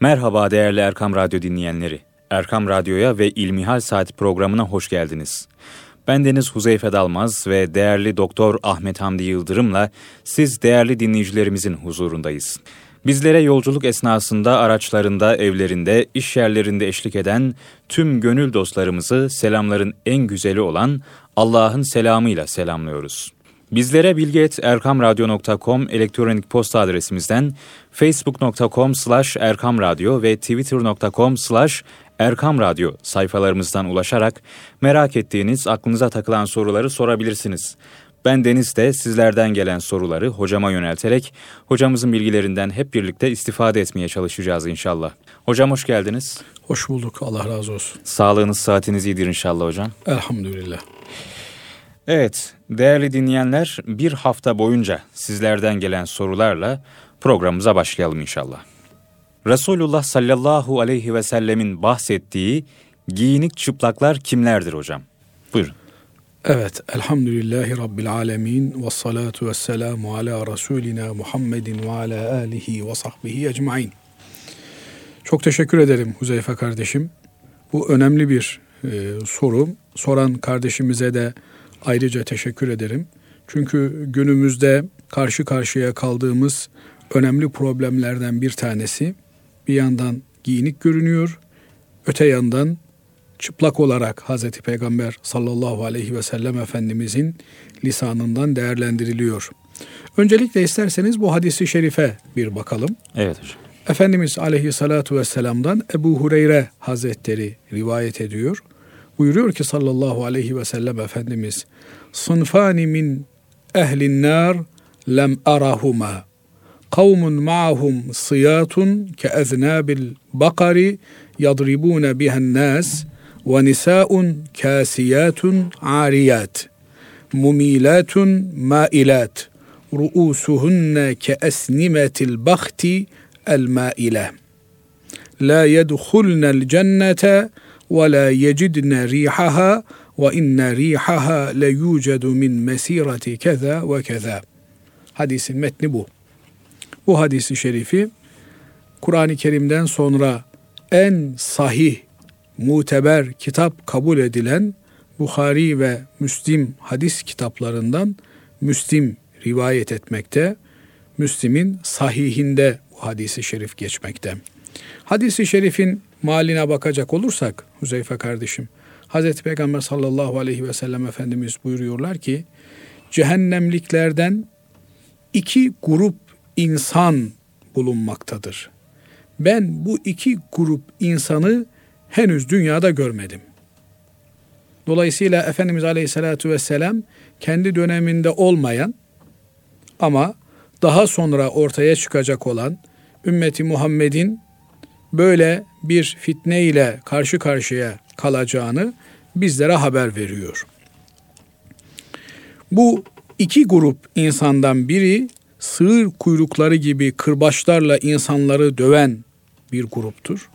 Merhaba değerli Erkam Radyo dinleyenleri. Erkam Radyo'ya ve İlmihal Saati programına hoş geldiniz. Ben Deniz Huzeyfe Dalmaz ve değerli Doktor Ahmet Hamdi Yıldırım'la siz değerli dinleyicilerimizin huzurundayız. Bizlere yolculuk esnasında araçlarında, evlerinde, iş yerlerinde eşlik eden tüm gönül dostlarımızı selamların en güzeli olan Allah'ın selamıyla selamlıyoruz. Bizlere bilgeerkamradyo.com elektronik posta adresimizden facebook.com slash erkamradyo ve twitter.com slash erkamradyo sayfalarımızdan ulaşarak merak ettiğiniz, aklınıza takılan soruları sorabilirsiniz. Ben Deniz de sizlerden gelen soruları hocama yönelterek hocamızın bilgilerinden hep birlikte istifade etmeye çalışacağız inşallah. Hocam hoş geldiniz. Hoş bulduk. Allah razı olsun. Sağlığınız, saatiniz iyidir inşallah hocam. Elhamdülillah. Evet, değerli dinleyenler, bir hafta boyunca sizlerden gelen sorularla programımıza başlayalım inşallah. Resulullah sallallahu aleyhi ve sellemin bahsettiği giyinik çıplaklar kimlerdir hocam? Buyurun. Evet, elhamdülillahi rabbil alemin ve salatu ve selamu ala Resulina Muhammedin ve ala alihi ve sahbihi ecmain. Çok teşekkür ederim Huzeyfe kardeşim. Bu önemli bir e, soru. Soran kardeşimize de ayrıca teşekkür ederim. Çünkü günümüzde karşı karşıya kaldığımız önemli problemlerden bir tanesi bir yandan giyinik görünüyor, öte yandan çıplak olarak Hazreti Peygamber sallallahu aleyhi ve sellem Efendimizin lisanından değerlendiriliyor. Öncelikle isterseniz bu hadisi şerife bir bakalım. Evet hocam. Efendimiz aleyhissalatu vesselam'dan Ebu Hureyre Hazretleri rivayet ediyor. Buyuruyor ki sallallahu aleyhi ve sellem Efendimiz Sınfani min ehlin nar lem arahuma. Kavmun ma'hum siyatun ke eznabil bakari yadribuna bihen nas ve nisa'un kasiyatun ariyat. Mumilatun mailat. Ru'usuhunne ke esnimetil bakhti el maile la yedhulnel cennete ve inne rihaha le yucedu min mesirati keza ve keza. Hadisin metni bu. Bu hadisi şerifi Kur'an-ı Kerim'den sonra en sahih, muteber kitap kabul edilen Bukhari ve Müslim hadis kitaplarından Müslim rivayet etmekte. Müslim'in sahihinde bu hadisi şerif geçmekte. Hadisi şerifin maline bakacak olursak Huzeyfe kardeşim, Hazreti Peygamber sallallahu aleyhi ve sellem Efendimiz buyuruyorlar ki, cehennemliklerden iki grup insan bulunmaktadır. Ben bu iki grup insanı henüz dünyada görmedim. Dolayısıyla Efendimiz Aleyhisselatü Vesselam kendi döneminde olmayan ama daha sonra ortaya çıkacak olan ümmeti Muhammed'in böyle bir fitne ile karşı karşıya kalacağını bizlere haber veriyor. Bu iki grup insandan biri sığır kuyrukları gibi kırbaçlarla insanları döven bir gruptur.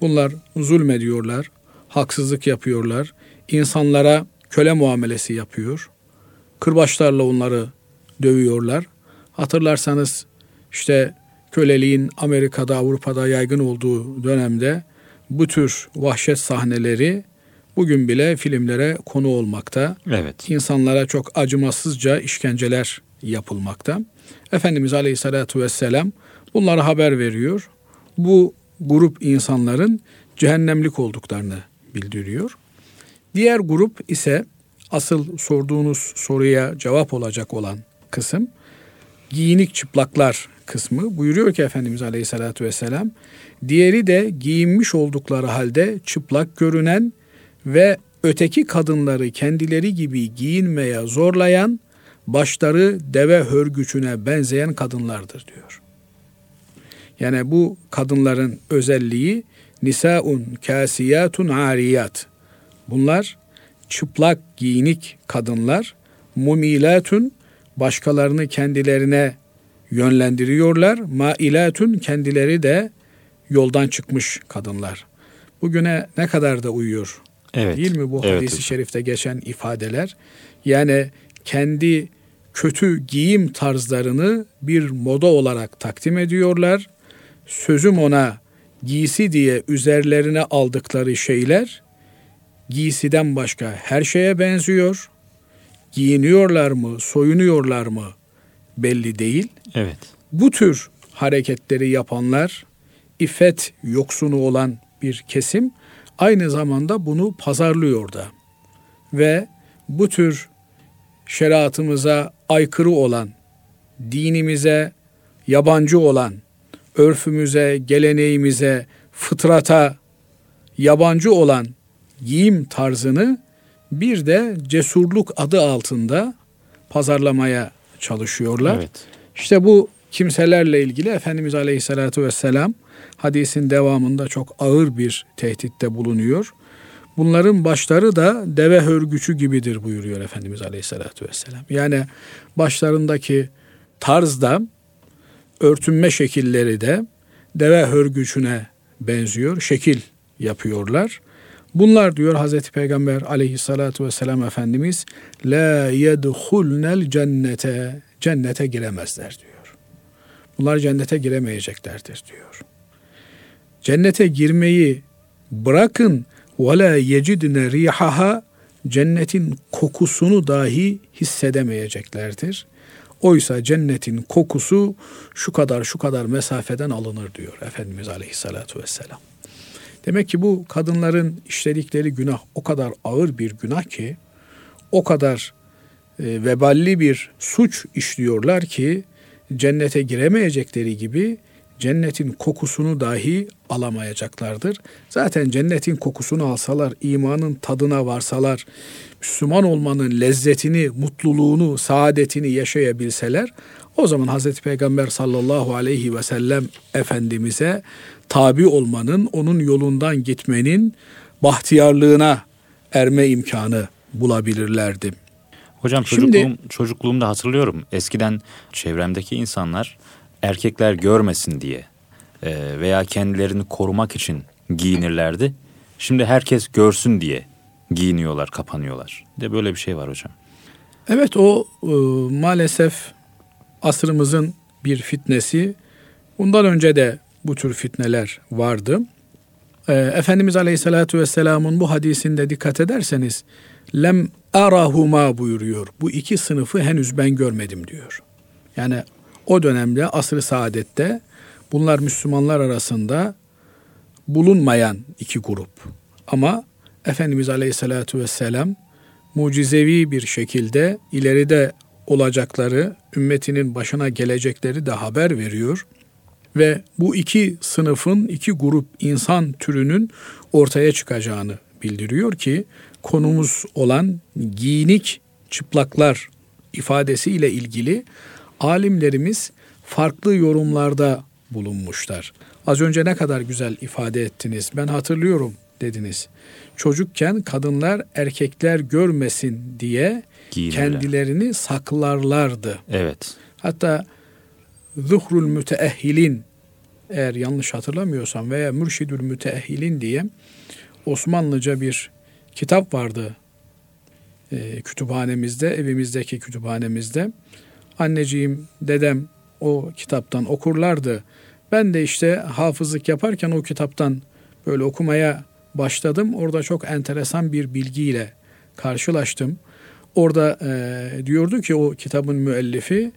Bunlar zulmediyorlar, haksızlık yapıyorlar, insanlara köle muamelesi yapıyor. Kırbaçlarla onları dövüyorlar. Hatırlarsanız işte köleliğin Amerika'da, Avrupa'da yaygın olduğu dönemde bu tür vahşet sahneleri bugün bile filmlere konu olmakta. Evet. İnsanlara çok acımasızca işkenceler yapılmakta. Efendimiz Aleyhisselatü Vesselam bunlara haber veriyor. Bu grup insanların cehennemlik olduklarını bildiriyor. Diğer grup ise asıl sorduğunuz soruya cevap olacak olan kısım giyinik çıplaklar kısmı buyuruyor ki Efendimiz Aleyhisselatü Vesselam diğeri de giyinmiş oldukları halde çıplak görünen ve öteki kadınları kendileri gibi giyinmeye zorlayan başları deve hörgüçüne benzeyen kadınlardır diyor. Yani bu kadınların özelliği nisaun kasiyatun ariyat. Bunlar çıplak giyinik kadınlar, mumilatun başkalarını kendilerine yönlendiriyorlar. Mailatun kendileri de yoldan çıkmış kadınlar. Bugüne ne kadar da uyuyor. Evet. Değil mi bu evet, hadisi hocam. şerifte geçen ifadeler? Yani kendi kötü giyim tarzlarını bir moda olarak takdim ediyorlar. Sözüm ona giysi diye üzerlerine aldıkları şeyler giysiden başka her şeye benziyor. Giyiniyorlar mı, soyunuyorlar mı belli değil. Evet. Bu tür hareketleri yapanlar iffet yoksunu olan bir kesim aynı zamanda bunu pazarlıyor da. Ve bu tür şeriatımıza aykırı olan, dinimize yabancı olan, örfümüze, geleneğimize, fıtrata yabancı olan giyim tarzını bir de cesurluk adı altında pazarlamaya çalışıyorlar. Evet. İşte bu kimselerle ilgili Efendimiz Aleyhisselatü Vesselam hadisin devamında çok ağır bir tehditte bulunuyor. Bunların başları da deve hörgücü gibidir buyuruyor Efendimiz Aleyhisselatü Vesselam. Yani başlarındaki tarzda örtünme şekilleri de deve hörgücüne benziyor. Şekil yapıyorlar. Bunlar diyor Hazreti Peygamber aleyhissalatu vesselam Efendimiz la yedhulnel cennete cennete giremezler diyor. Bunlar cennete giremeyeceklerdir diyor. Cennete girmeyi bırakın ve la yecidne rihaha cennetin kokusunu dahi hissedemeyeceklerdir. Oysa cennetin kokusu şu kadar şu kadar mesafeden alınır diyor Efendimiz Aleyhisselatü Vesselam. Demek ki bu kadınların işledikleri günah o kadar ağır bir günah ki o kadar e, veballi bir suç işliyorlar ki cennete giremeyecekleri gibi cennetin kokusunu dahi alamayacaklardır. Zaten cennetin kokusunu alsalar, imanın tadına varsalar, Müslüman olmanın lezzetini, mutluluğunu, saadetini yaşayabilseler, o zaman Hazreti Peygamber sallallahu aleyhi ve sellem Efendimiz'e tabi olmanın, onun yolundan gitmenin bahtiyarlığına erme imkanı bulabilirlerdi. Hocam çocukluğum, Şimdi, çocukluğumda hatırlıyorum. Eskiden çevremdeki insanlar erkekler görmesin diye e, veya kendilerini korumak için giyinirlerdi. Şimdi herkes görsün diye giyiniyorlar, kapanıyorlar. De böyle bir şey var hocam. Evet o e, maalesef asrımızın bir fitnesi. Bundan önce de bu tür fitneler vardı. E, Efendimiz Aleyhisselatü Vesselam'ın bu hadisinde dikkat ederseniz lem arahuma buyuruyor. Bu iki sınıfı henüz ben görmedim diyor. Yani o dönemde asr-ı saadette bunlar Müslümanlar arasında bulunmayan iki grup. Ama Efendimiz Aleyhisselatü Vesselam mucizevi bir şekilde ileride olacakları, ümmetinin başına gelecekleri de haber veriyor. Ve bu iki sınıfın, iki grup insan türünün ortaya çıkacağını bildiriyor ki konumuz olan giyinik çıplaklar ifadesi ile ilgili alimlerimiz farklı yorumlarda bulunmuşlar. Az önce ne kadar güzel ifade ettiniz. Ben hatırlıyorum dediniz. Çocukken kadınlar erkekler görmesin diye Giyinirler. kendilerini saklarlardı. Evet. Hatta Zuhrul Müteehhilin eğer yanlış hatırlamıyorsam veya Mürşidül Müteehhilin diye Osmanlıca bir kitap vardı e, kütüphanemizde, evimizdeki kütüphanemizde. Anneciğim, dedem o kitaptan okurlardı. Ben de işte hafızlık yaparken o kitaptan böyle okumaya başladım. Orada çok enteresan bir bilgiyle karşılaştım. Orada e, diyordu ki o kitabın müellifi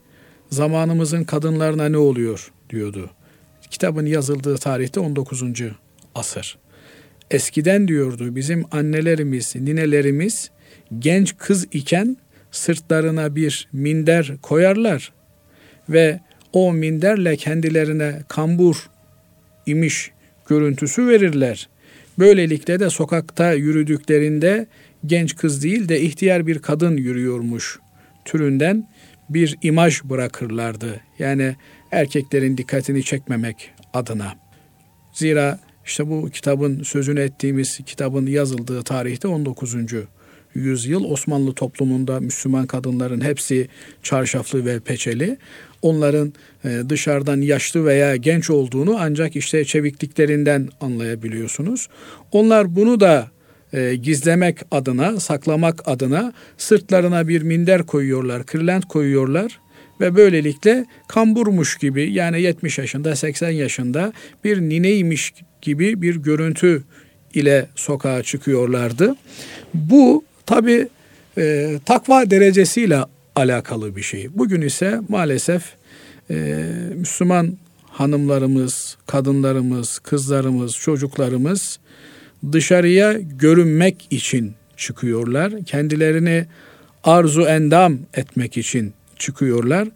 zamanımızın kadınlarına ne oluyor diyordu. Kitabın yazıldığı tarihte 19. asır. Eskiden diyordu bizim annelerimiz, ninelerimiz genç kız iken sırtlarına bir minder koyarlar ve o minderle kendilerine kambur imiş görüntüsü verirler. Böylelikle de sokakta yürüdüklerinde genç kız değil de ihtiyar bir kadın yürüyormuş türünden bir imaj bırakırlardı. Yani erkeklerin dikkatini çekmemek adına. Zira işte bu kitabın sözünü ettiğimiz kitabın yazıldığı tarihte 19 yüzyıl Osmanlı toplumunda Müslüman kadınların hepsi çarşaflı ve peçeli. Onların e, dışarıdan yaşlı veya genç olduğunu ancak işte çevikliklerinden anlayabiliyorsunuz. Onlar bunu da e, gizlemek adına, saklamak adına sırtlarına bir minder koyuyorlar, kırlent koyuyorlar ve böylelikle kamburmuş gibi yani 70 yaşında 80 yaşında bir nineymiş gibi bir görüntü ile sokağa çıkıyorlardı. Bu tabi e, takva derecesiyle alakalı bir şey. Bugün ise maalesef e, Müslüman hanımlarımız, kadınlarımız, kızlarımız, çocuklarımız dışarıya görünmek için çıkıyorlar. Kendilerini arzu endam etmek için çıkıyorlar.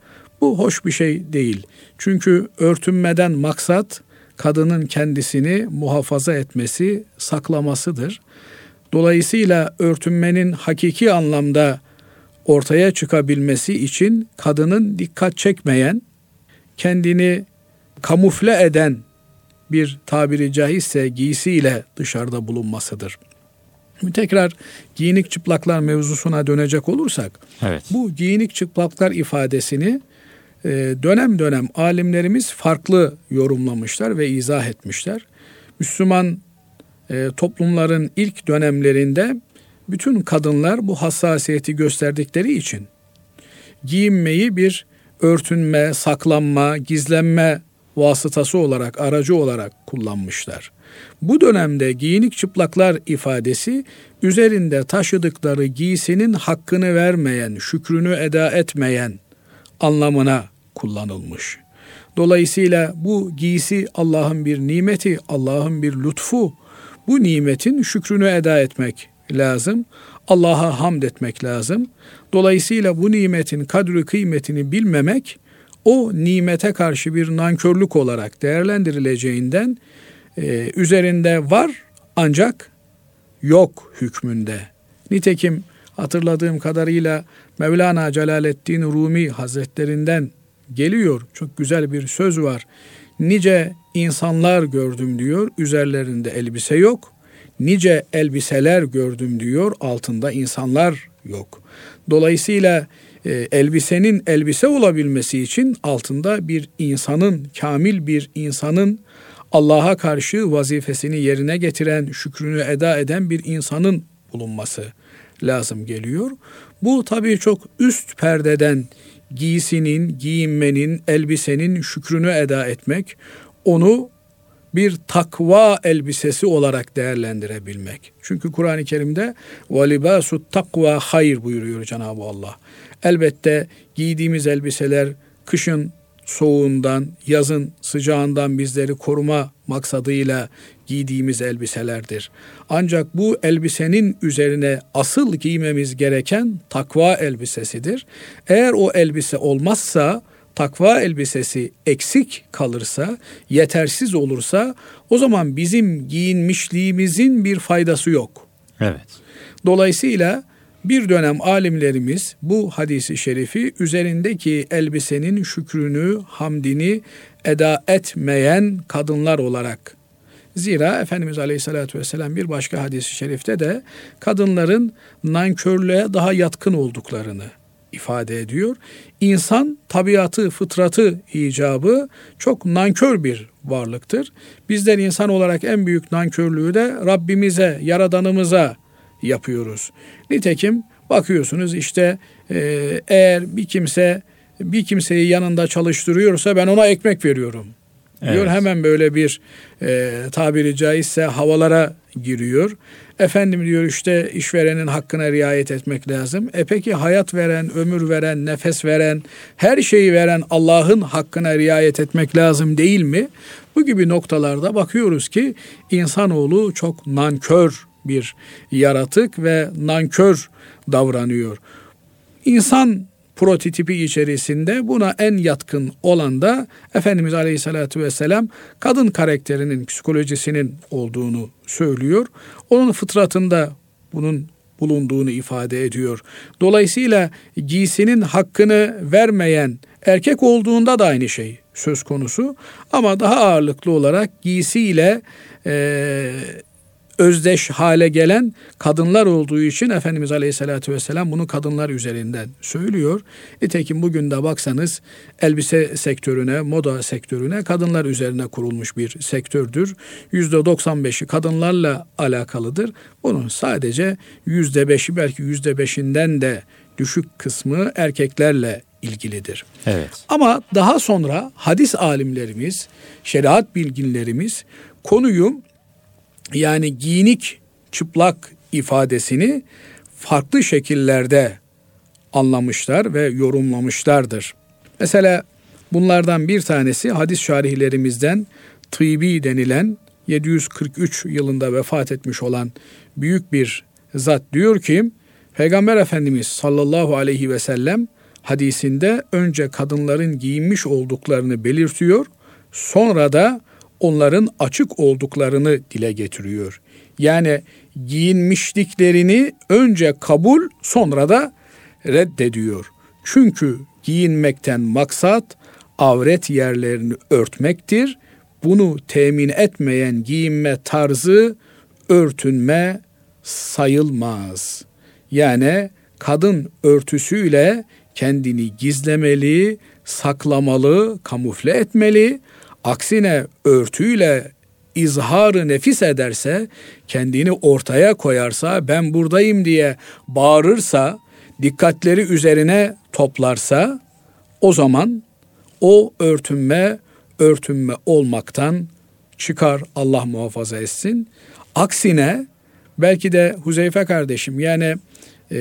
Bu hoş bir şey değil. Çünkü örtünmeden maksat kadının kendisini muhafaza etmesi, saklamasıdır. Dolayısıyla örtünmenin hakiki anlamda ortaya çıkabilmesi için kadının dikkat çekmeyen, kendini kamufle eden bir tabiri caizse giysiyle dışarıda bulunmasıdır. Tekrar giyinik çıplaklar mevzusuna dönecek olursak, evet. bu giyinik çıplaklar ifadesini e, dönem dönem alimlerimiz farklı yorumlamışlar ve izah etmişler. Müslüman e, toplumların ilk dönemlerinde bütün kadınlar bu hassasiyeti gösterdikleri için giyinmeyi bir örtünme, saklanma, gizlenme vasıtası olarak, aracı olarak kullanmışlar. Bu dönemde giyinik çıplaklar ifadesi üzerinde taşıdıkları giysinin hakkını vermeyen, şükrünü eda etmeyen anlamına kullanılmış. Dolayısıyla bu giysi Allah'ın bir nimeti, Allah'ın bir lütfu. Bu nimetin şükrünü eda etmek lazım. Allah'a hamd etmek lazım. Dolayısıyla bu nimetin kadri kıymetini bilmemek o nimete karşı bir nankörlük olarak değerlendirileceğinden e, üzerinde var ancak yok hükmünde. Nitekim hatırladığım kadarıyla Mevlana Celaleddin Rumi Hazretlerinden geliyor. Çok güzel bir söz var. Nice insanlar gördüm diyor. Üzerlerinde elbise yok. Nice elbiseler gördüm diyor. Altında insanlar yok. Dolayısıyla e, elbisenin elbise olabilmesi için altında bir insanın, kamil bir insanın Allah'a karşı vazifesini yerine getiren, şükrünü eda eden bir insanın bulunması lazım geliyor. Bu tabii çok üst perdeden giysinin, giyinmenin, elbisenin şükrünü eda etmek, onu bir takva elbisesi olarak değerlendirebilmek. Çünkü Kur'an-ı Kerim'de velibasu takva hayır buyuruyor Cenab-ı Allah. Elbette giydiğimiz elbiseler kışın soğuğundan, yazın sıcağından bizleri koruma maksadıyla giydiğimiz elbiselerdir. Ancak bu elbisenin üzerine asıl giymemiz gereken takva elbisesidir. Eğer o elbise olmazsa, takva elbisesi eksik kalırsa, yetersiz olursa o zaman bizim giyinmişliğimizin bir faydası yok. Evet. Dolayısıyla bir dönem alimlerimiz bu hadisi şerifi üzerindeki elbisenin şükrünü, hamdini eda etmeyen kadınlar olarak Zira Efendimiz Aleyhisselatü Vesselam bir başka hadisi şerifte de kadınların nankörlüğe daha yatkın olduklarını ifade ediyor. İnsan tabiatı, fıtratı icabı çok nankör bir varlıktır. Bizler insan olarak en büyük nankörlüğü de Rabbimize, Yaradanımıza yapıyoruz. Nitekim bakıyorsunuz işte e, eğer bir kimse bir kimseyi yanında çalıştırıyorsa ben ona ekmek veriyorum. Evet. Diyor hemen böyle bir e, tabiri caizse havalara giriyor. Efendim diyor işte işverenin hakkına riayet etmek lazım. E peki hayat veren, ömür veren, nefes veren, her şeyi veren Allah'ın hakkına riayet etmek lazım değil mi? Bu gibi noktalarda bakıyoruz ki insanoğlu çok nankör bir yaratık ve nankör davranıyor. İnsan prototipi içerisinde buna en yatkın olan da Efendimiz Aleyhisselatü Vesselam kadın karakterinin, psikolojisinin olduğunu söylüyor. Onun fıtratında bunun bulunduğunu ifade ediyor. Dolayısıyla giysinin hakkını vermeyen erkek olduğunda da aynı şey söz konusu. Ama daha ağırlıklı olarak giysiyle e, özdeş hale gelen kadınlar olduğu için Efendimiz Aleyhisselatü Vesselam bunu kadınlar üzerinden söylüyor. Nitekim bugün de baksanız elbise sektörüne, moda sektörüne kadınlar üzerine kurulmuş bir sektördür. Yüzde 95'i kadınlarla alakalıdır. Bunun sadece yüzde 5'i belki yüzde 5'inden de düşük kısmı erkeklerle ilgilidir. Evet. Ama daha sonra hadis alimlerimiz, şeriat bilginlerimiz konuyu yani giyinik çıplak ifadesini farklı şekillerde anlamışlar ve yorumlamışlardır. Mesela bunlardan bir tanesi hadis şarihlerimizden Tıbi denilen 743 yılında vefat etmiş olan büyük bir zat diyor ki Peygamber Efendimiz sallallahu aleyhi ve sellem hadisinde önce kadınların giyinmiş olduklarını belirtiyor, sonra da onların açık olduklarını dile getiriyor. Yani giyinmişliklerini önce kabul sonra da reddediyor. Çünkü giyinmekten maksat avret yerlerini örtmektir. Bunu temin etmeyen giyinme tarzı örtünme sayılmaz. Yani kadın örtüsüyle kendini gizlemeli, saklamalı, kamufle etmeli. Aksine örtüyle izharı nefis ederse, kendini ortaya koyarsa, ben buradayım diye bağırırsa, dikkatleri üzerine toplarsa, o zaman o örtünme, örtünme olmaktan çıkar Allah muhafaza etsin. Aksine belki de Huzeyfe kardeşim yani e,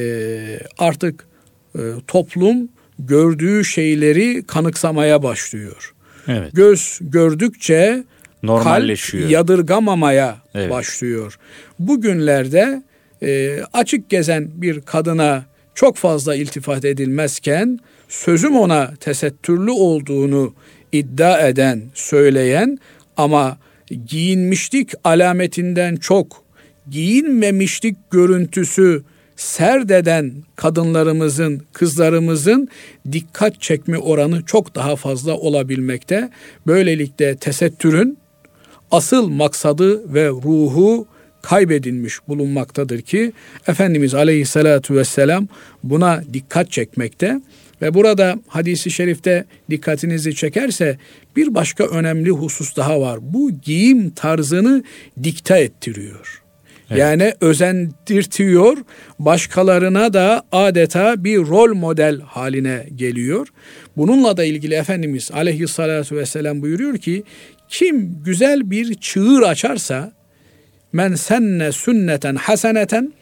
artık e, toplum gördüğü şeyleri kanıksamaya başlıyor. Evet. Göz gördükçe normalleşiyor. Kalp yadırgamamaya evet. başlıyor. Bugünlerde e, açık gezen bir kadına çok fazla iltifat edilmezken sözüm ona tesettürlü olduğunu iddia eden, söyleyen ama giyinmişlik alametinden çok giyinmemişlik görüntüsü serdeden kadınlarımızın, kızlarımızın dikkat çekme oranı çok daha fazla olabilmekte. Böylelikle tesettürün asıl maksadı ve ruhu kaybedilmiş bulunmaktadır ki Efendimiz Aleyhisselatü Vesselam buna dikkat çekmekte ve burada hadisi şerifte dikkatinizi çekerse bir başka önemli husus daha var. Bu giyim tarzını dikte ettiriyor. Yani özendirtiyor, başkalarına da adeta bir rol model haline geliyor. Bununla da ilgili Efendimiz aleyhissalatu vesselam buyuruyor ki, kim güzel bir çığır açarsa, men senne sünneten haseneten,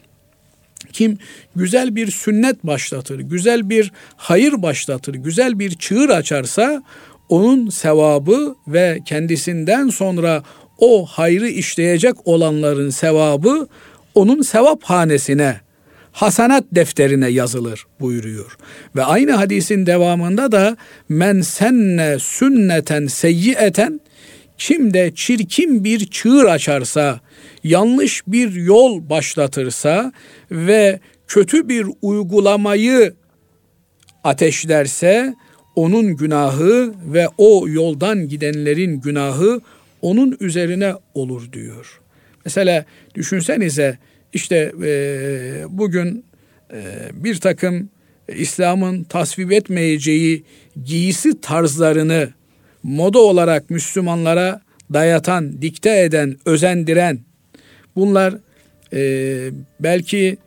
kim güzel bir sünnet başlatır, güzel bir hayır başlatır, güzel bir çığır açarsa, onun sevabı ve kendisinden sonra o hayrı işleyecek olanların sevabı onun sevap hanesine, hasanat defterine yazılır buyuruyor. Ve aynı hadisin devamında da men senne sünneten seyyieten kim de çirkin bir çığır açarsa, yanlış bir yol başlatırsa ve kötü bir uygulamayı ateşlerse onun günahı ve o yoldan gidenlerin günahı onun üzerine olur diyor. Mesela düşünsenize işte e, bugün e, bir takım İslam'ın tasvip etmeyeceği giysi tarzlarını moda olarak Müslümanlara dayatan, dikte eden, özendiren bunlar e, belki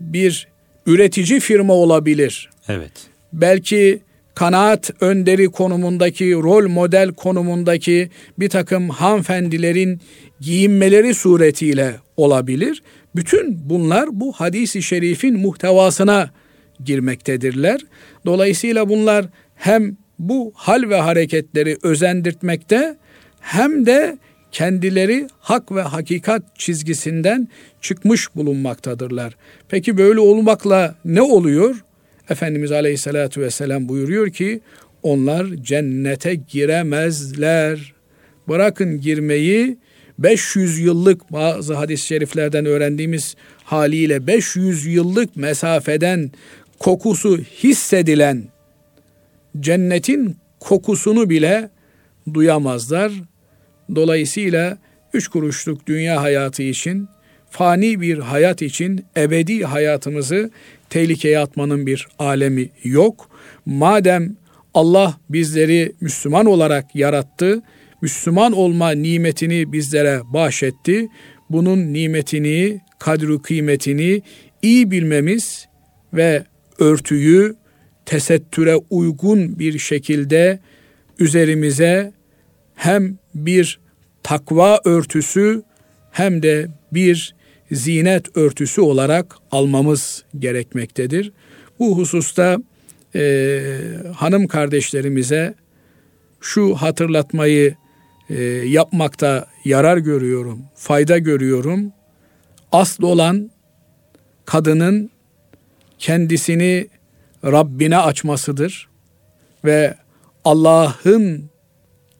bir üretici firma olabilir. Evet. Belki kanaat önderi konumundaki, rol model konumundaki bir takım hanımefendilerin giyinmeleri suretiyle olabilir. Bütün bunlar bu hadisi şerifin muhtevasına girmektedirler. Dolayısıyla bunlar hem bu hal ve hareketleri özendirtmekte hem de kendileri hak ve hakikat çizgisinden çıkmış bulunmaktadırlar. Peki böyle olmakla ne oluyor? Efendimiz Aleyhisselatü Vesselam buyuruyor ki onlar cennete giremezler. Bırakın girmeyi 500 yıllık bazı hadis-i şeriflerden öğrendiğimiz haliyle 500 yıllık mesafeden kokusu hissedilen cennetin kokusunu bile duyamazlar. Dolayısıyla üç kuruşluk dünya hayatı için, fani bir hayat için ebedi hayatımızı tehlikeye atmanın bir alemi yok. Madem Allah bizleri Müslüman olarak yarattı, Müslüman olma nimetini bizlere bahşetti. Bunun nimetini, kadru kıymetini iyi bilmemiz ve örtüyü tesettüre uygun bir şekilde üzerimize hem bir takva örtüsü hem de bir zinet örtüsü olarak almamız gerekmektedir. Bu hususta e, hanım kardeşlerimize şu hatırlatmayı e, yapmakta yarar görüyorum, fayda görüyorum. Asıl olan kadının kendisini Rabbine açmasıdır ve Allah'ın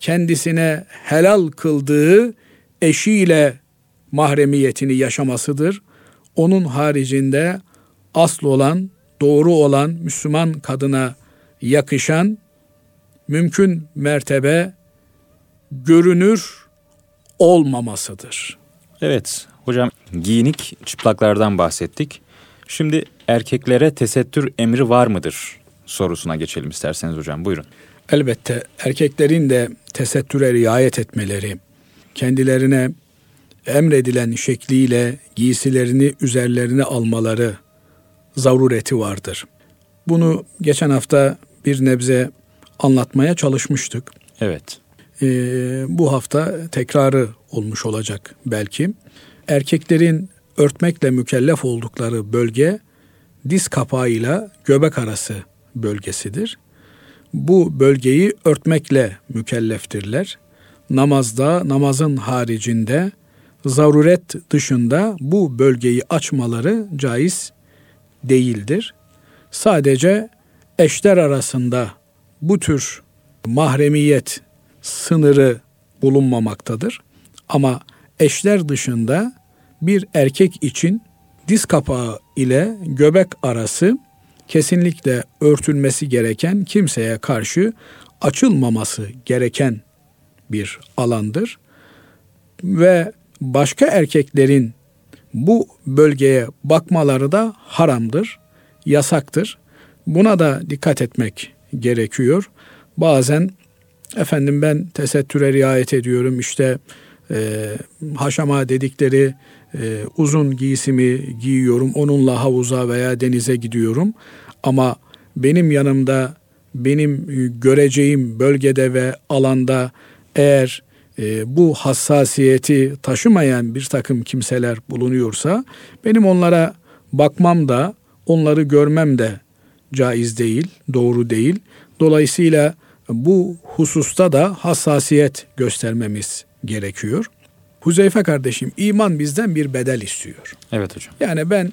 kendisine helal kıldığı eşiyle mahremiyetini yaşamasıdır. Onun haricinde asıl olan, doğru olan Müslüman kadına yakışan mümkün mertebe görünür olmamasıdır. Evet hocam giyinik çıplaklardan bahsettik. Şimdi erkeklere tesettür emri var mıdır sorusuna geçelim isterseniz hocam buyurun. Elbette erkeklerin de tesettüre riayet etmeleri, kendilerine emredilen şekliyle giysilerini üzerlerine almaları zarureti vardır. Bunu geçen hafta bir nebze anlatmaya çalışmıştık. Evet. Ee, bu hafta tekrarı olmuş olacak belki. Erkeklerin örtmekle mükellef oldukları bölge diz kapağıyla göbek arası bölgesidir. Bu bölgeyi örtmekle mükelleftirler. Namazda, namazın haricinde, zaruret dışında bu bölgeyi açmaları caiz değildir. Sadece eşler arasında bu tür mahremiyet sınırı bulunmamaktadır. Ama eşler dışında bir erkek için diz kapağı ile göbek arası kesinlikle örtülmesi gereken kimseye karşı açılmaması gereken bir alandır. Ve başka erkeklerin bu bölgeye bakmaları da haramdır, yasaktır. Buna da dikkat etmek gerekiyor. Bazen efendim ben tesettüre riayet ediyorum işte e, haşama dedikleri e, uzun giysimi giyiyorum onunla havuza veya denize gidiyorum ama benim yanımda benim göreceğim bölgede ve alanda eğer e, bu hassasiyeti taşımayan bir takım kimseler bulunuyorsa benim onlara bakmam da onları görmem de caiz değil, doğru değil. Dolayısıyla bu hususta da hassasiyet göstermemiz gerekiyor. Huzeyfe kardeşim iman bizden bir bedel istiyor. Evet hocam. Yani ben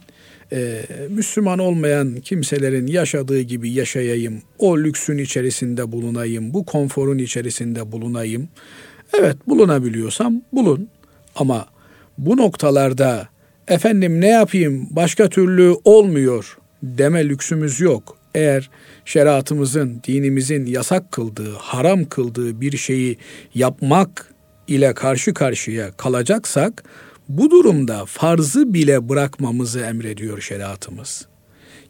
e, Müslüman olmayan kimselerin yaşadığı gibi yaşayayım, o lüksün içerisinde bulunayım, bu konforun içerisinde bulunayım. Evet bulunabiliyorsam bulun ama bu noktalarda efendim ne yapayım başka türlü olmuyor deme lüksümüz yok. Eğer şeriatımızın, dinimizin yasak kıldığı, haram kıldığı bir şeyi yapmak ile karşı karşıya kalacaksak bu durumda farzı bile bırakmamızı emrediyor şeriatımız.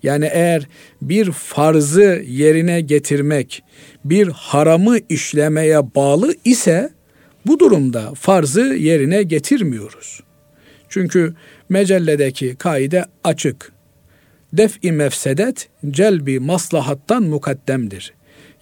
Yani eğer bir farzı yerine getirmek bir haramı işlemeye bağlı ise bu durumda farzı yerine getirmiyoruz. Çünkü mecelledeki kaide açık. Def-i mefsedet celbi maslahattan mukaddemdir.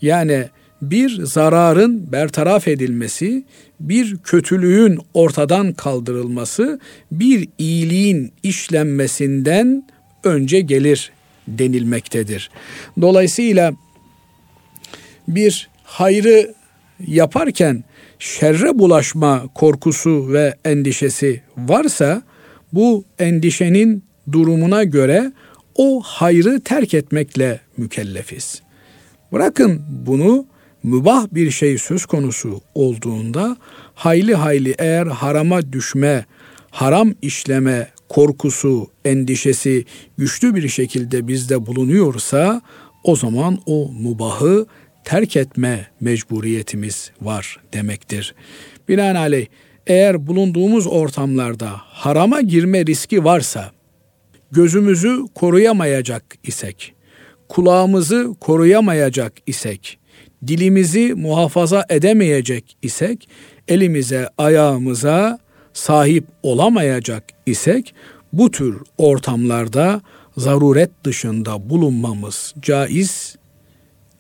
Yani bir zararın bertaraf edilmesi, bir kötülüğün ortadan kaldırılması, bir iyiliğin işlenmesinden önce gelir denilmektedir. Dolayısıyla bir hayrı yaparken şerre bulaşma korkusu ve endişesi varsa bu endişenin durumuna göre o hayrı terk etmekle mükellefiz. Bırakın bunu mübah bir şey söz konusu olduğunda hayli hayli eğer harama düşme, haram işleme korkusu, endişesi güçlü bir şekilde bizde bulunuyorsa o zaman o mubahı terk etme mecburiyetimiz var demektir. Binaenaleyh eğer bulunduğumuz ortamlarda harama girme riski varsa, gözümüzü koruyamayacak isek, kulağımızı koruyamayacak isek, dilimizi muhafaza edemeyecek isek, elimize, ayağımıza sahip olamayacak isek, bu tür ortamlarda zaruret dışında bulunmamız caiz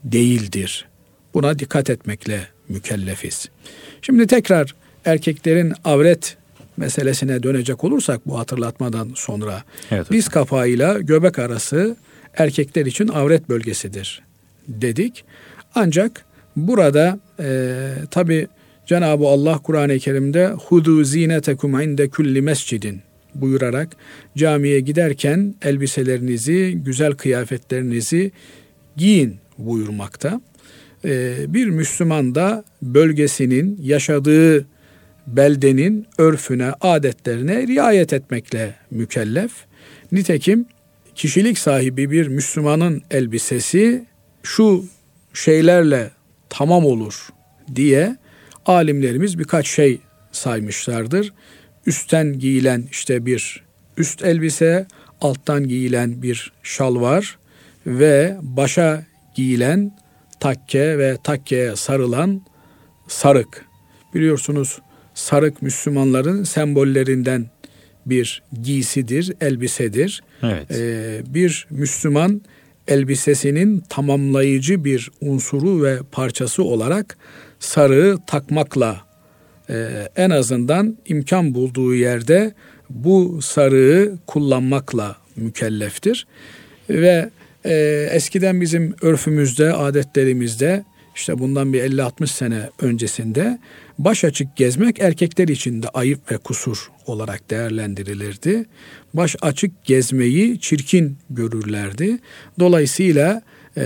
değildir. Buna dikkat etmekle mükellefiz. Şimdi tekrar erkeklerin avret meselesine dönecek olursak bu hatırlatmadan sonra evet, diz kapağıyla göbek arası erkekler için avret bölgesidir dedik. Ancak burada e, tabi Cenab-ı Allah Kur'an-ı Kerim'de hudu zinetekum inde kulli mescidin buyurarak camiye giderken elbiselerinizi, güzel kıyafetlerinizi giyin buyurmakta. Ee, bir Müslüman da bölgesinin yaşadığı beldenin örfüne, adetlerine riayet etmekle mükellef. Nitekim kişilik sahibi bir Müslümanın elbisesi şu şeylerle tamam olur diye alimlerimiz birkaç şey saymışlardır. Üstten giyilen işte bir üst elbise, alttan giyilen bir şalvar ve başa giyilen takke ve takkeye sarılan sarık. Biliyorsunuz sarık Müslümanların sembollerinden bir giysidir, elbisedir. Evet. Ee, bir Müslüman elbisesinin tamamlayıcı bir unsuru ve parçası olarak sarığı takmakla e, en azından imkan bulduğu yerde bu sarığı kullanmakla mükelleftir. Ve e, eskiden bizim örfümüzde, adetlerimizde işte bundan bir 50-60 sene öncesinde baş açık gezmek erkekler için de ayıp ve kusur olarak değerlendirilirdi. Baş açık gezmeyi çirkin görürlerdi. Dolayısıyla e,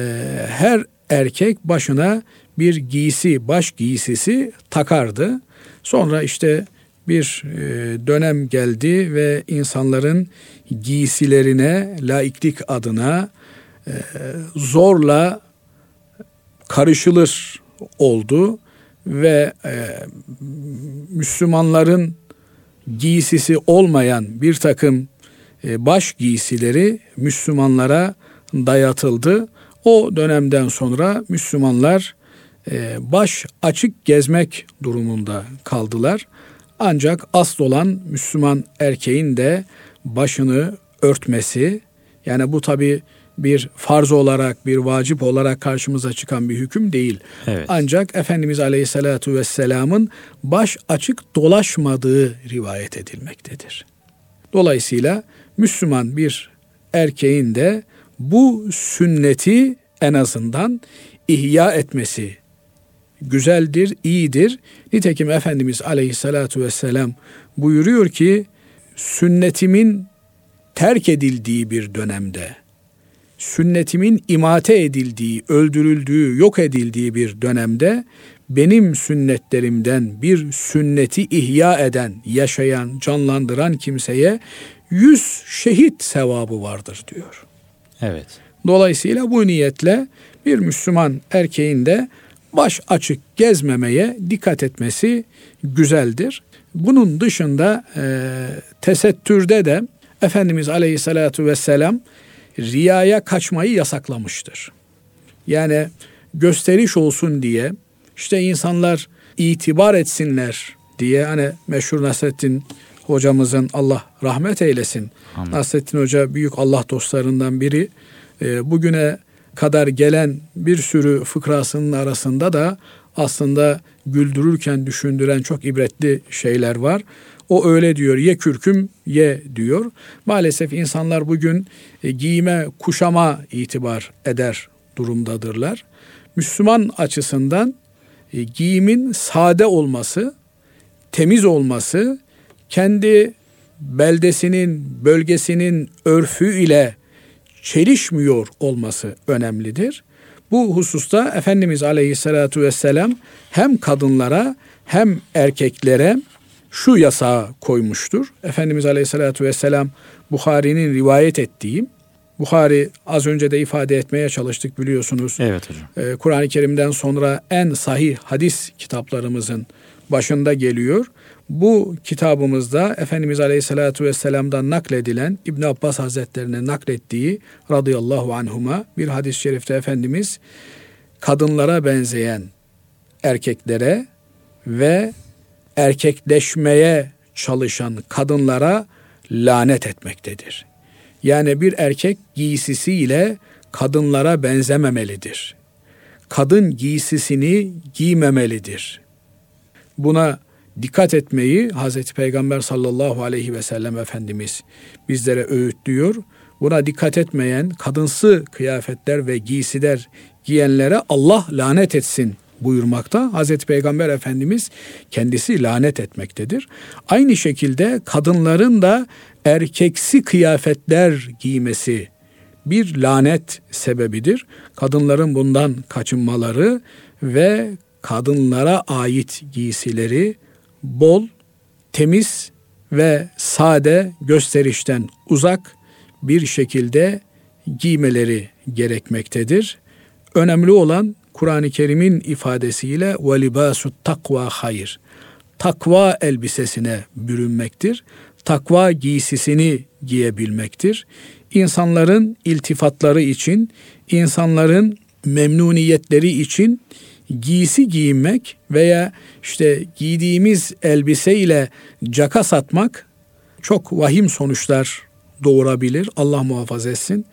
her erkek başına bir giysi, baş giysisi takardı. Sonra işte bir e, dönem geldi ve insanların giysilerine laiklik adına zorla karışılır oldu ve e, Müslümanların giysisi olmayan bir takım e, baş giysileri Müslümanlara dayatıldı. O dönemden sonra Müslümanlar e, baş açık gezmek durumunda kaldılar. Ancak asıl olan Müslüman erkeğin de başını örtmesi yani bu tabi bir farz olarak, bir vacip olarak karşımıza çıkan bir hüküm değil. Evet. Ancak Efendimiz Aleyhisselatü Vesselam'ın baş açık dolaşmadığı rivayet edilmektedir. Dolayısıyla Müslüman bir erkeğin de bu sünneti en azından ihya etmesi güzeldir, iyidir. Nitekim Efendimiz Aleyhisselatü Vesselam buyuruyor ki sünnetimin terk edildiği bir dönemde sünnetimin imate edildiği, öldürüldüğü, yok edildiği bir dönemde benim sünnetlerimden bir sünneti ihya eden, yaşayan, canlandıran kimseye yüz şehit sevabı vardır diyor. Evet. Dolayısıyla bu niyetle bir Müslüman erkeğin de baş açık gezmemeye dikkat etmesi güzeldir. Bunun dışında e, tesettürde de Efendimiz Aleyhisselatü Vesselam riyaya kaçmayı yasaklamıştır. Yani gösteriş olsun diye işte insanlar itibar etsinler diye hani meşhur Nasrettin hocamızın Allah rahmet eylesin. Amin. Nasrettin Hoca büyük Allah dostlarından biri. E, bugüne kadar gelen bir sürü fıkrasının arasında da aslında güldürürken düşündüren çok ibretli şeyler var. O öyle diyor ye kürküm ye diyor. Maalesef insanlar bugün e, giyime kuşama itibar eder durumdadırlar. Müslüman açısından e, giyimin sade olması, temiz olması, kendi beldesinin, bölgesinin örfü ile çelişmiyor olması önemlidir. Bu hususta Efendimiz Aleyhisselatü Vesselam hem kadınlara hem erkeklere şu yasağı koymuştur. Efendimiz Aleyhisselatü Vesselam Bukhari'nin rivayet ettiği, Bukhari az önce de ifade etmeye çalıştık biliyorsunuz. Evet hocam. Ee, Kur'an-ı Kerim'den sonra en sahih hadis kitaplarımızın başında geliyor. Bu kitabımızda Efendimiz Aleyhisselatü Vesselam'dan nakledilen İbn Abbas Hazretlerine naklettiği radıyallahu anhuma bir hadis-i şerifte Efendimiz kadınlara benzeyen erkeklere ve erkekleşmeye çalışan kadınlara lanet etmektedir. Yani bir erkek giysisiyle kadınlara benzememelidir. kadın giysisini giymemelidir. Buna dikkat etmeyi Hazreti Peygamber sallallahu aleyhi ve sellem Efendimiz bizlere öğütlüyor. Buna dikkat etmeyen kadınsı kıyafetler ve giysiler giyenlere Allah lanet etsin buyurmakta. Hazreti Peygamber Efendimiz kendisi lanet etmektedir. Aynı şekilde kadınların da erkeksi kıyafetler giymesi bir lanet sebebidir. Kadınların bundan kaçınmaları ve kadınlara ait giysileri bol, temiz ve sade gösterişten uzak bir şekilde giymeleri gerekmektedir. Önemli olan Kur'an-ı Kerim'in ifadesiyle ve libasu takva hayır. Takva elbisesine bürünmektir. Takva giysisini giyebilmektir. İnsanların iltifatları için, insanların memnuniyetleri için giysi giyinmek veya işte giydiğimiz elbise ile caka satmak çok vahim sonuçlar doğurabilir. Allah muhafaza etsin.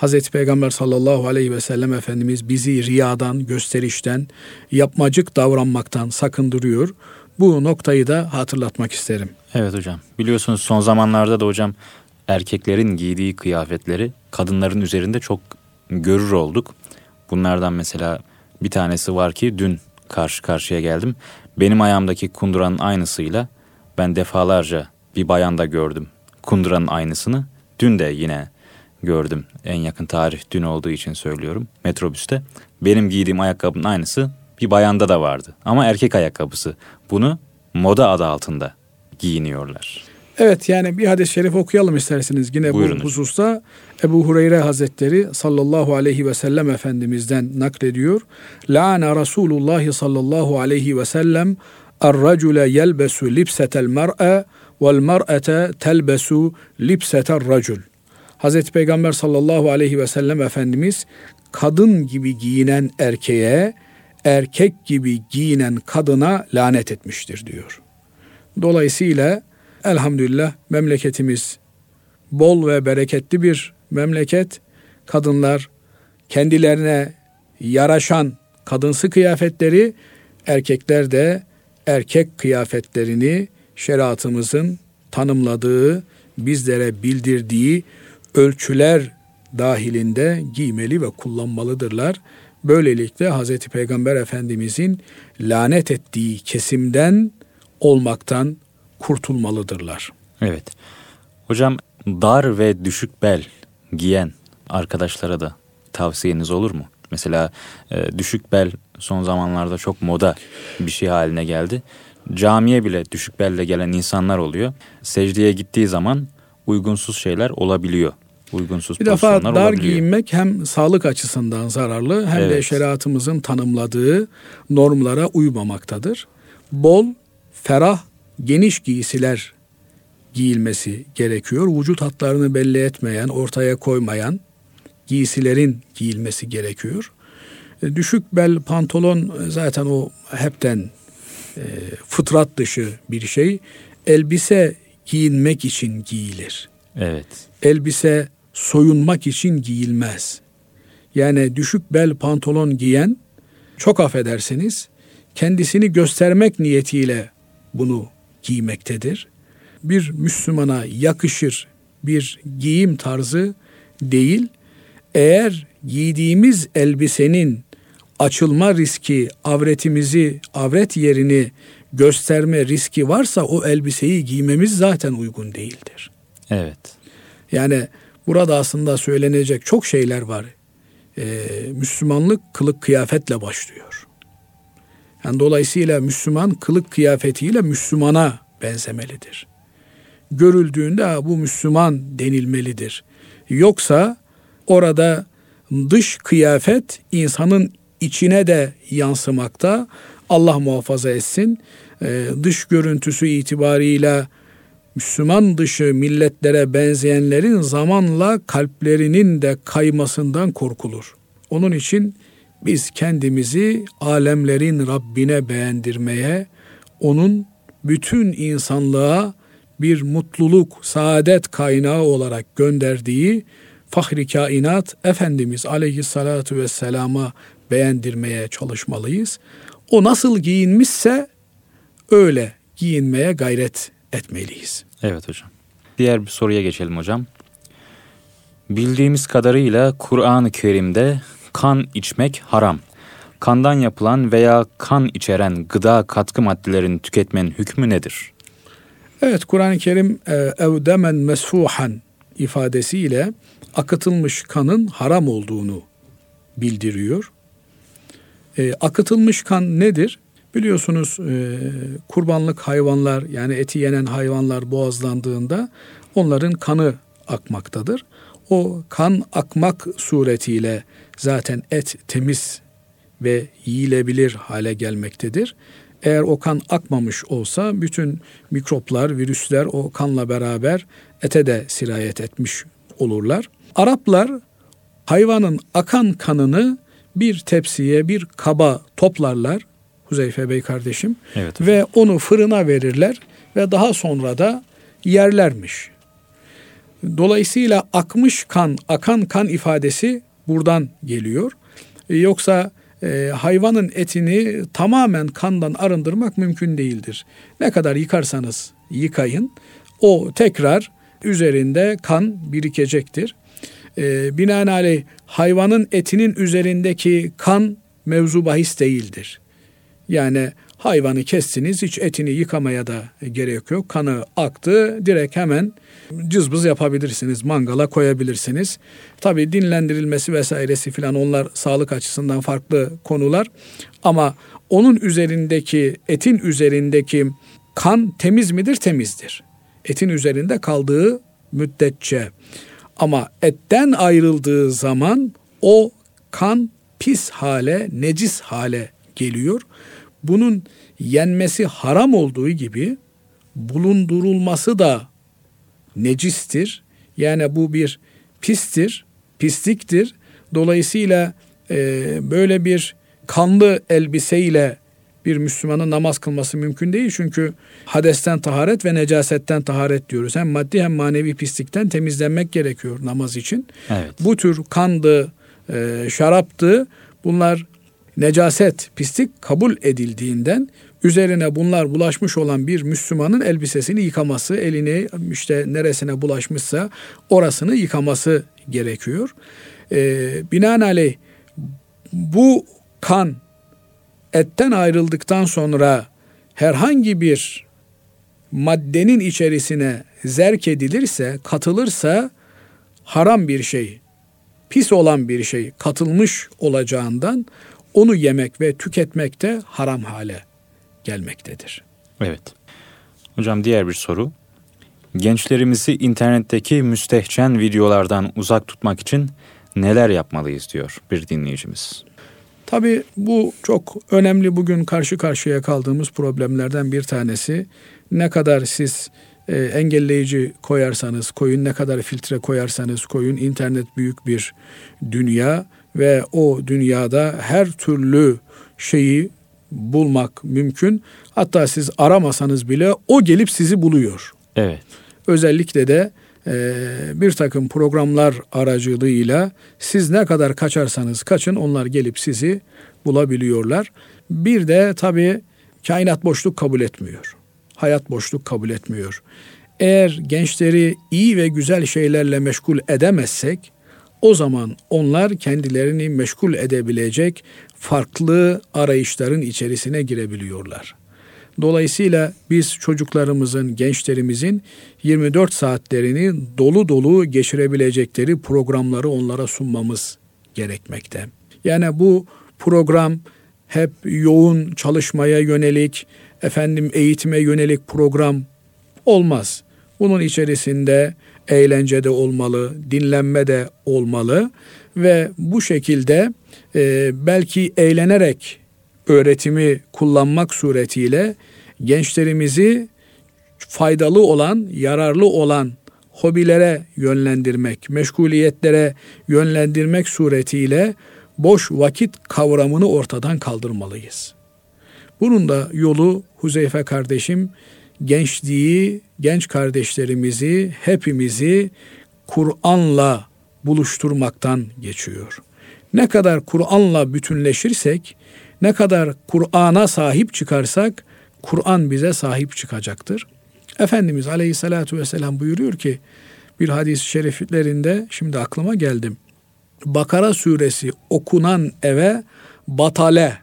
Hazreti Peygamber sallallahu aleyhi ve sellem Efendimiz bizi riyadan, gösterişten, yapmacık davranmaktan sakındırıyor. Bu noktayı da hatırlatmak isterim. Evet hocam. Biliyorsunuz son zamanlarda da hocam erkeklerin giydiği kıyafetleri kadınların üzerinde çok görür olduk. Bunlardan mesela bir tanesi var ki dün karşı karşıya geldim. Benim ayağımdaki kunduranın aynısıyla ben defalarca bir bayanda gördüm kunduranın aynısını. Dün de yine gördüm. En yakın tarih dün olduğu için söylüyorum metrobüste. Benim giydiğim ayakkabının aynısı bir bayanda da vardı. Ama erkek ayakkabısı. Bunu moda adı altında giyiniyorlar. Evet yani bir hadis-i şerif okuyalım isterseniz yine Buyurunuz. bu hususta. Ebu Hureyre Hazretleri sallallahu aleyhi ve sellem Efendimiz'den naklediyor. La'ana Resulullah sallallahu aleyhi ve sellem Er-racule yelbesu libsetel mer'e vel mer'ete telbesu libseter racul. Hazreti Peygamber sallallahu aleyhi ve sellem Efendimiz kadın gibi giyinen erkeğe, erkek gibi giyinen kadına lanet etmiştir diyor. Dolayısıyla elhamdülillah memleketimiz bol ve bereketli bir memleket. Kadınlar kendilerine yaraşan kadınsı kıyafetleri, erkekler de erkek kıyafetlerini şeriatımızın tanımladığı, bizlere bildirdiği ölçüler dahilinde giymeli ve kullanmalıdırlar. Böylelikle Hz. Peygamber Efendimizin lanet ettiği kesimden olmaktan kurtulmalıdırlar. Evet. Hocam dar ve düşük bel giyen arkadaşlara da tavsiyeniz olur mu? Mesela e, düşük bel son zamanlarda çok moda bir şey haline geldi. Camiye bile düşük belle gelen insanlar oluyor. Secdeye gittiği zaman uygunsuz şeyler olabiliyor. Uygunsuz bir defa dar olabiliyor. giyinmek hem sağlık açısından zararlı hem evet. de şeriatımızın tanımladığı normlara uymamaktadır. Bol, ferah, geniş giysiler giyilmesi gerekiyor. Vücut hatlarını belli etmeyen, ortaya koymayan giysilerin giyilmesi gerekiyor. E, düşük bel pantolon zaten o hepten e, fıtrat dışı bir şey. Elbise giyinmek için giyilir. Evet. Elbise soyunmak için giyilmez. Yani düşük bel pantolon giyen çok affedersiniz kendisini göstermek niyetiyle bunu giymektedir. Bir Müslümana yakışır bir giyim tarzı değil. Eğer giydiğimiz elbisenin açılma riski, avretimizi, avret yerini gösterme riski varsa o elbiseyi giymemiz zaten uygun değildir. Evet. Yani burada aslında söylenecek çok şeyler var. Ee, Müslümanlık kılık kıyafetle başlıyor. Yani dolayısıyla Müslüman kılık kıyafetiyle Müslümana benzemelidir. Görüldüğünde bu Müslüman denilmelidir. Yoksa orada dış kıyafet insanın içine de yansımakta. Allah muhafaza etsin. Ee, dış görüntüsü itibarıyla Müslüman dışı milletlere benzeyenlerin zamanla kalplerinin de kaymasından korkulur. Onun için biz kendimizi alemlerin Rabbine beğendirmeye, onun bütün insanlığa bir mutluluk, saadet kaynağı olarak gönderdiği fahri kainat Efendimiz aleyhissalatu vesselama beğendirmeye çalışmalıyız. O nasıl giyinmişse öyle giyinmeye gayret etmeliyiz. Evet hocam. Diğer bir soruya geçelim hocam. Bildiğimiz kadarıyla Kur'an-ı Kerim'de kan içmek haram. Kandan yapılan veya kan içeren gıda katkı maddelerini tüketmenin hükmü nedir? Evet Kur'an-ı Kerim e, evdemen mesfuhan ifadesiyle akıtılmış kanın haram olduğunu bildiriyor. E, akıtılmış kan nedir? Biliyorsunuz e, kurbanlık hayvanlar yani eti yenen hayvanlar boğazlandığında onların kanı akmaktadır. O kan akmak suretiyle zaten et temiz ve yiyilebilir hale gelmektedir. Eğer o kan akmamış olsa bütün mikroplar, virüsler o kanla beraber ete de sirayet etmiş olurlar. Araplar hayvanın akan kanını bir tepsiye, bir kaba toplarlar. Huzeyfe Bey kardeşim. Evet, ve onu fırına verirler ve daha sonra da yerlermiş. Dolayısıyla akmış kan, akan kan ifadesi buradan geliyor. Yoksa e, hayvanın etini tamamen kandan arındırmak mümkün değildir. Ne kadar yıkarsanız yıkayın o tekrar üzerinde kan birikecektir. E, binaenaleyh hayvanın etinin üzerindeki kan mevzu bahis değildir. Yani hayvanı kestiniz hiç etini yıkamaya da gerek yok. Kanı aktı direkt hemen cızbız yapabilirsiniz. Mangala koyabilirsiniz. Tabi dinlendirilmesi vesairesi filan onlar sağlık açısından farklı konular. Ama onun üzerindeki etin üzerindeki kan temiz midir? Temizdir. Etin üzerinde kaldığı müddetçe. Ama etten ayrıldığı zaman o kan pis hale, necis hale geliyor. Bunun yenmesi haram olduğu gibi bulundurulması da necistir. Yani bu bir pistir, pisliktir. Dolayısıyla e, böyle bir kanlı elbiseyle bir Müslümanın namaz kılması mümkün değil. Çünkü hadesten taharet ve necasetten taharet diyoruz. Hem maddi hem manevi pislikten temizlenmek gerekiyor namaz için. Evet. Bu tür kandı, e, şaraptı bunlar necaset, pislik kabul edildiğinden üzerine bunlar bulaşmış olan bir Müslümanın elbisesini yıkaması, elini işte neresine bulaşmışsa orasını yıkaması gerekiyor. Ee, binaenaleyh bu kan etten ayrıldıktan sonra herhangi bir maddenin içerisine zerk edilirse, katılırsa haram bir şey, pis olan bir şey katılmış olacağından onu yemek ve tüketmek de haram hale gelmektedir. Evet. Hocam diğer bir soru. Gençlerimizi internetteki müstehcen videolardan uzak tutmak için neler yapmalıyız diyor bir dinleyicimiz. Tabii bu çok önemli bugün karşı karşıya kaldığımız problemlerden bir tanesi. Ne kadar siz e, engelleyici koyarsanız koyun, ne kadar filtre koyarsanız koyun, internet büyük bir dünya ve o dünyada her türlü şeyi bulmak mümkün. Hatta siz aramasanız bile o gelip sizi buluyor. Evet. Özellikle de e, bir takım programlar aracılığıyla siz ne kadar kaçarsanız kaçın onlar gelip sizi bulabiliyorlar. Bir de tabii kainat boşluk kabul etmiyor. Hayat boşluk kabul etmiyor. Eğer gençleri iyi ve güzel şeylerle meşgul edemezsek o zaman onlar kendilerini meşgul edebilecek farklı arayışların içerisine girebiliyorlar. Dolayısıyla biz çocuklarımızın, gençlerimizin 24 saatlerini dolu dolu geçirebilecekleri programları onlara sunmamız gerekmekte. Yani bu program hep yoğun çalışmaya yönelik, efendim eğitime yönelik program olmaz. Bunun içerisinde eğlence de olmalı, dinlenme de olmalı ve bu şekilde e, belki eğlenerek öğretimi kullanmak suretiyle gençlerimizi faydalı olan, yararlı olan hobilere yönlendirmek, meşguliyetlere yönlendirmek suretiyle boş vakit kavramını ortadan kaldırmalıyız. Bunun da yolu Huzeyfe kardeşim gençliği, genç kardeşlerimizi, hepimizi Kur'an'la buluşturmaktan geçiyor. ne kadar Kur'an'la bütünleşirsek, ne kadar Kur'an'a sahip çıkarsak, Kur'an bize sahip çıkacaktır. Efendimiz Aleyhisselatü Vesselam buyuruyor ki, bir hadis-i şeriflerinde şimdi aklıma geldim. Bakara suresi okunan eve batale,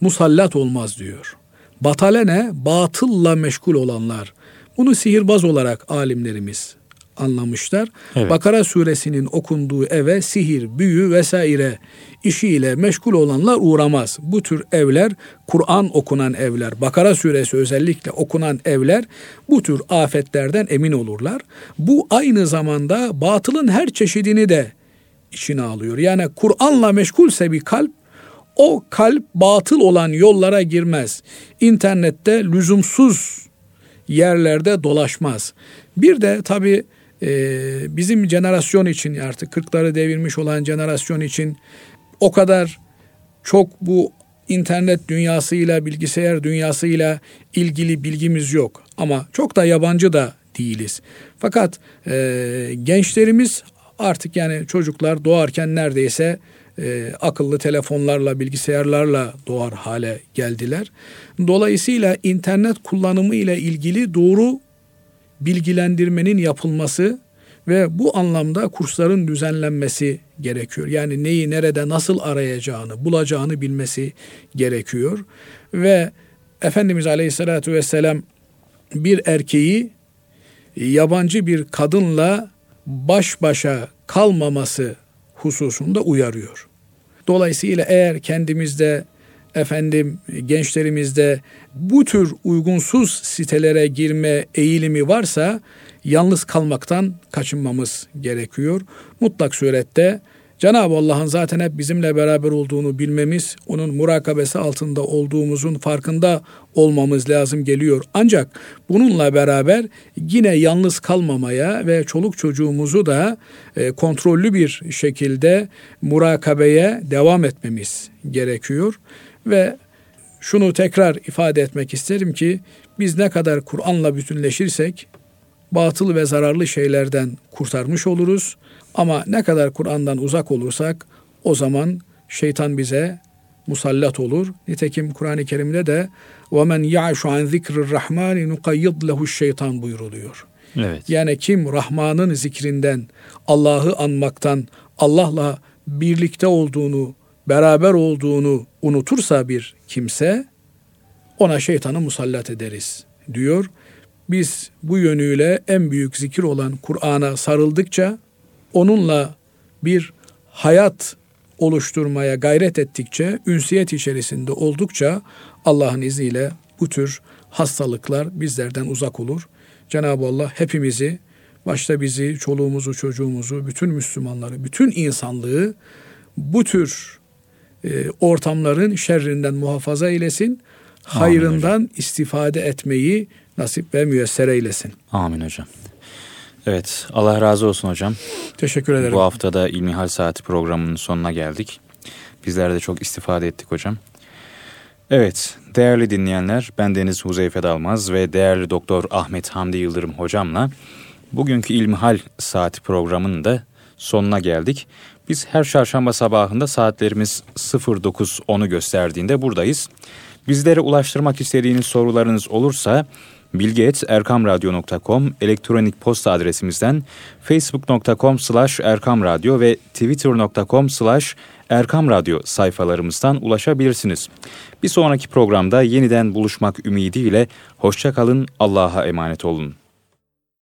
musallat olmaz diyor. Batale ne? Batılla meşgul olanlar. Bunu sihirbaz olarak alimlerimiz anlamışlar. Evet. Bakara suresinin okunduğu eve sihir, büyü vesaire işiyle meşgul olanlar uğramaz. Bu tür evler Kur'an okunan evler, Bakara suresi özellikle okunan evler bu tür afetlerden emin olurlar. Bu aynı zamanda batılın her çeşidini de içine alıyor. Yani Kur'an'la meşgulse bir kalp o kalp batıl olan yollara girmez. İnternette lüzumsuz yerlerde dolaşmaz. Bir de tabi e, bizim jenerasyon için artık kırkları devirmiş olan jenerasyon için o kadar çok bu internet dünyasıyla, bilgisayar dünyasıyla ilgili bilgimiz yok. Ama çok da yabancı da değiliz. Fakat e, gençlerimiz artık yani çocuklar doğarken neredeyse e, akıllı telefonlarla, bilgisayarlarla doğar hale geldiler. Dolayısıyla internet kullanımı ile ilgili doğru bilgilendirmenin yapılması ve bu anlamda kursların düzenlenmesi gerekiyor. Yani neyi nerede nasıl arayacağını, bulacağını bilmesi gerekiyor. Ve Efendimiz Aleyhisselatü Vesselam bir erkeği yabancı bir kadınla baş başa kalmaması hususunda uyarıyor. Dolayısıyla eğer kendimizde efendim gençlerimizde bu tür uygunsuz sitelere girme eğilimi varsa yalnız kalmaktan kaçınmamız gerekiyor. Mutlak surette Cenab-ı Allah'ın zaten hep bizimle beraber olduğunu bilmemiz, onun murakabesi altında olduğumuzun farkında olmamız lazım geliyor. Ancak bununla beraber yine yalnız kalmamaya ve çoluk çocuğumuzu da e, kontrollü bir şekilde murakabeye devam etmemiz gerekiyor. Ve şunu tekrar ifade etmek isterim ki biz ne kadar Kur'an'la bütünleşirsek batıl ve zararlı şeylerden kurtarmış oluruz. Ama ne kadar Kur'an'dan uzak olursak o zaman şeytan bize musallat olur. Nitekim Kur'an-ı Kerim'de de وَمَنْ يَعْشُ عَنْ ذِكْرِ الرَّحْمَانِ نُقَيِّضْ لَهُ şeytan buyuruluyor. Evet. Yani kim Rahman'ın zikrinden, Allah'ı anmaktan, Allah'la birlikte olduğunu, beraber olduğunu unutursa bir kimse ona şeytanı musallat ederiz diyor. Biz bu yönüyle en büyük zikir olan Kur'an'a sarıldıkça onunla bir hayat oluşturmaya gayret ettikçe, ünsiyet içerisinde oldukça Allah'ın izniyle bu tür hastalıklar bizlerden uzak olur. Cenab-ı Allah hepimizi, başta bizi, çoluğumuzu, çocuğumuzu, bütün Müslümanları, bütün insanlığı bu tür e, ortamların şerrinden muhafaza eylesin. Hayrından istifade etmeyi nasip ve müyesser eylesin. Amin hocam. Evet Allah razı olsun hocam. Teşekkür ederim. Bu hafta da İlmihal Saati programının sonuna geldik. Bizler de çok istifade ettik hocam. Evet değerli dinleyenler ben Deniz Huzeyfe Dalmaz ve değerli doktor Ahmet Hamdi Yıldırım hocamla bugünkü İlmihal Saati programının da sonuna geldik. Biz her çarşamba sabahında saatlerimiz 09.10'u gösterdiğinde buradayız. Bizlere ulaştırmak istediğiniz sorularınız olursa bilgi.erkamradyo.com elektronik posta adresimizden facebook.com slash erkamradyo ve twitter.com slash erkamradyo sayfalarımızdan ulaşabilirsiniz. Bir sonraki programda yeniden buluşmak ümidiyle hoşçakalın, Allah'a emanet olun.